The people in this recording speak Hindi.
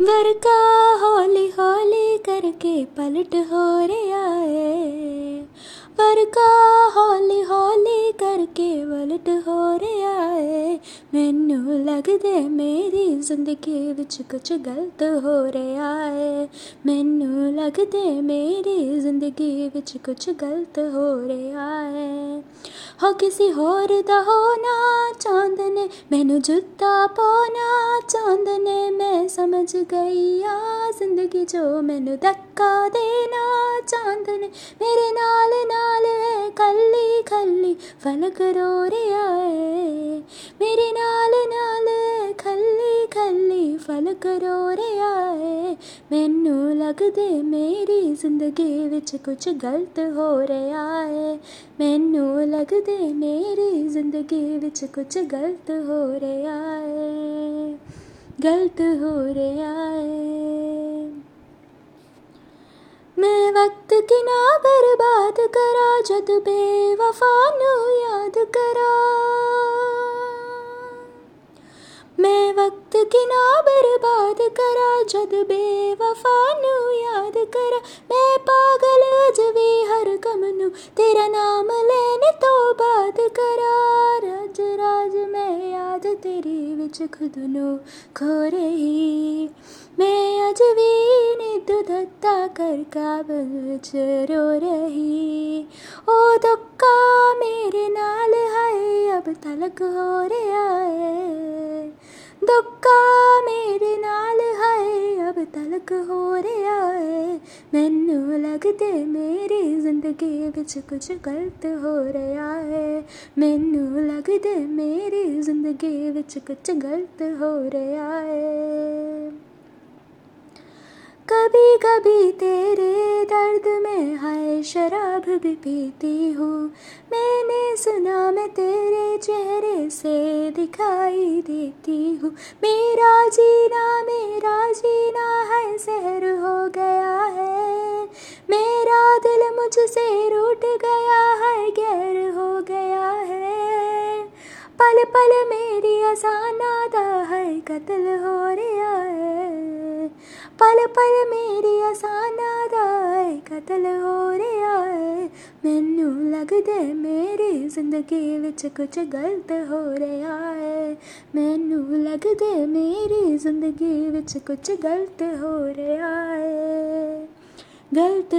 वर्का हौली हौली करके पलट हो रहा है। वर्का हौली हौली करके पलट हो ਹੋਇਆ ਏ ਮੈਨੂੰ ਲੱਗਦਾ ਮੇਰੀ ਜ਼ਿੰਦਗੀ ਵਿੱਚ ਕੁਝ ਗਲਤ ਹੋ ਰਿਹਾ ਏ ਮੈਨੂੰ ਲੱਗਦਾ ਮੇਰੀ ਜ਼ਿੰਦਗੀ ਵਿੱਚ ਕੁਝ ਗਲਤ ਹੋ ਰਿਹਾ ਏ ਹੋ ਕਿਸੇ ਹੋਰ ਦਾ ਹੋਣਾ ਚਾਹੁੰਦੇ ਮੈਨੂੰ ਜੁੱਤਾ ਪਾਉਣਾ ਚਾਹੁੰਦੇ ਮੈਂ ਸਮਝ ਗਈ ਆ ਜ਼ਿੰਦਗੀ ਜੋ ਮੈਨੂੰ ਧੱਕਾ ਦੇਣਾ ਚਾਹੁੰਦੇ ਮੇਰੇ ਨਾਲ ਨਾਲ ਹੈ ਕੱਲੀ ਖੱਲੀ ਫਲਕ ਰੋ ਰਿਹਾ ਏ ਮੇਰੇ ਨਾਲ ਨਾਲ ਖੱਲੀ ਖੱਲੀ ਫਲਕ ਰੋ ਰਿਹਾ ਏ ਮੈਨੂੰ ਲੱਗਦੇ ਮੇਰੀ ਜ਼ਿੰਦਗੀ ਵਿੱਚ ਕੁਝ ਗਲਤ ਹੋ ਰਿਹਾ ਏ ਮੈਨੂੰ ਲੱਗਦੇ ਮੇਰੀ ਜ਼ਿੰਦਗੀ ਵਿੱਚ ਕੁਝ ਗਲਤ ਹੋ ਰਿਹਾ ਏ ਗਲਤ ਹੋ ਰਿਹਾ ਏ मैं वक्त की ना बर्बाद करा, जद बेवफा नू याद करा। मैं वक्त की ना बर्बाद करा, जद बेवफा नू याद करा। मैं पागल अज भी हर कम नू, तेरा नाम लेने तो बात करा। राज राज, मैं याद तेरी विच खुद नू खो रही मैं अज धत्ता कर काबल विच रो रही। ओ दुक्का मेरे नाल हाय अब तलक हो रहा है। दुक्का मेरे नाल हाय अब तलक हो रहा है। मैनू लगदे मेरी ज़िंदगी विच कुछ गलत हो रहा है। मैनू लगदे मेरी ज़िंदगी विच कुछ गलत हो रहा है। कभी कभी तेरे दर्द में हाय शराब भी पीती हूँ। मैंने सुना मैं तेरे चेहरे से दिखाई देती हूँ। मेरा जीना मेरा जीना है सहर हो गया है। मेरा दिल मुझसे रूठ गया है, गैर हो गया है। पल पल मेरी असाना है, कत्ल हो रहा है। पल पल मेरी असाना दा है कत्ल हो रहा है मैनू लगदे मेरी जिंदगी विच कुछ गलत हो रहा है मैनू लगदे मेरी जिंदगी विच कुछ गलत हो रहा है गलत हो रहा है